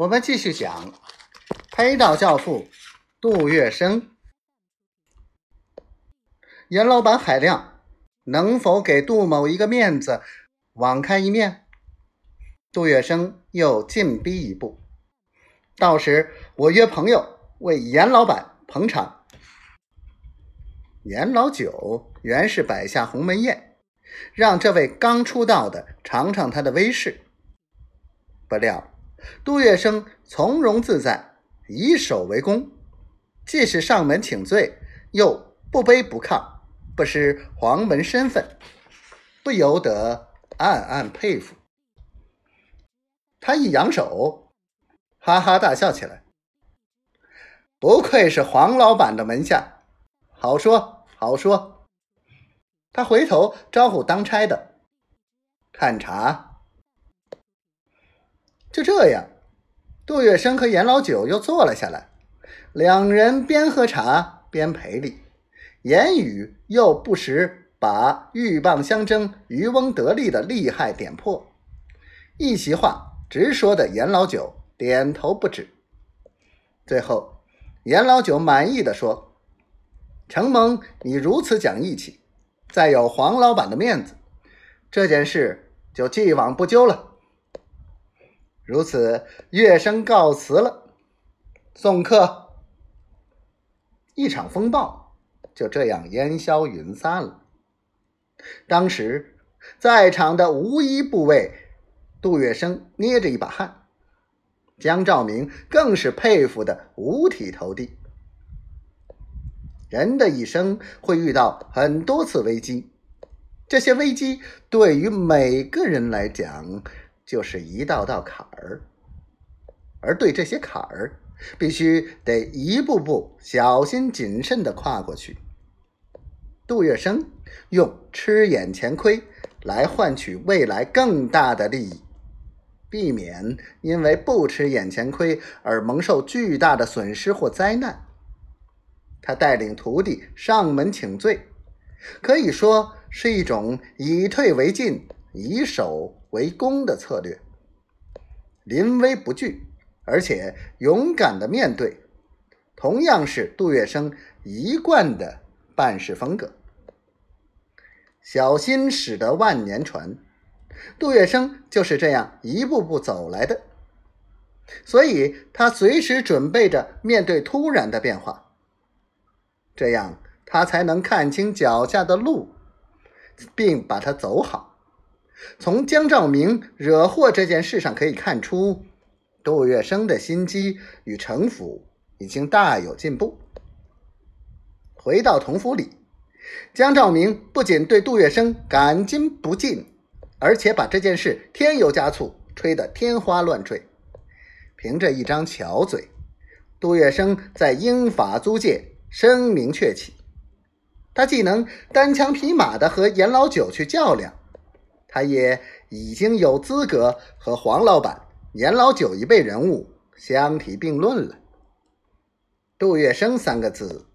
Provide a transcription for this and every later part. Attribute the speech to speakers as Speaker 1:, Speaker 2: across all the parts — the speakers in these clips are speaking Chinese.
Speaker 1: 我们继续讲黑道教父杜月笙。严老板海量能否给杜某一个面子，网开一面？杜月笙又进逼一步，到时我约朋友为严老板捧场。严老九原是摆下鸿门宴，让这位刚出道的尝尝他的威势，不料。杜月笙从容自在，以守为攻，既是上门请罪，又不卑不亢，不失黄门身份，不由得暗暗佩服。他一扬手，哈哈大笑起来。不愧是黄老板的门下，好说好说。他回头招呼当差的，看茶。就这样，杜月笙和严老九又坐了下来，两人边喝茶边赔礼，言语又不时把鹬蚌相争、渔翁得利的利害点破，一席话直说的严老九点头不止。最后，严老九满意的说：“承蒙你如此讲义气，再有黄老板的面子，这件事就既往不咎了。”如此，乐声告辞了，送客。一场风暴就这样烟消云散了。当时在场的无一不为杜月笙捏着一把汗，江照明更是佩服的五体投地。人的一生会遇到很多次危机，这些危机对于每个人来讲。就是一道道坎儿，而对这些坎儿，必须得一步步小心谨慎的跨过去。杜月笙用吃眼前亏来换取未来更大的利益，避免因为不吃眼前亏而蒙受巨大的损失或灾难。他带领徒弟上门请罪，可以说是一种以退为进。以守为攻的策略，临危不惧，而且勇敢的面对，同样是杜月笙一贯的办事风格。小心驶得万年船，杜月笙就是这样一步步走来的，所以他随时准备着面对突然的变化，这样他才能看清脚下的路，并把它走好。从江照明惹祸这件事上可以看出，杜月笙的心机与城府已经大有进步。回到同府里，江照明不仅对杜月笙感激不尽，而且把这件事添油加醋，吹得天花乱坠。凭着一张巧嘴，杜月笙在英法租界声名鹊起。他既能单枪匹马的和严老九去较量。他也已经有资格和黄老板、年老九一辈人物相提并论了。杜月笙三个字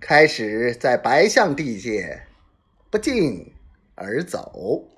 Speaker 1: 开始在白象地界不胫而走。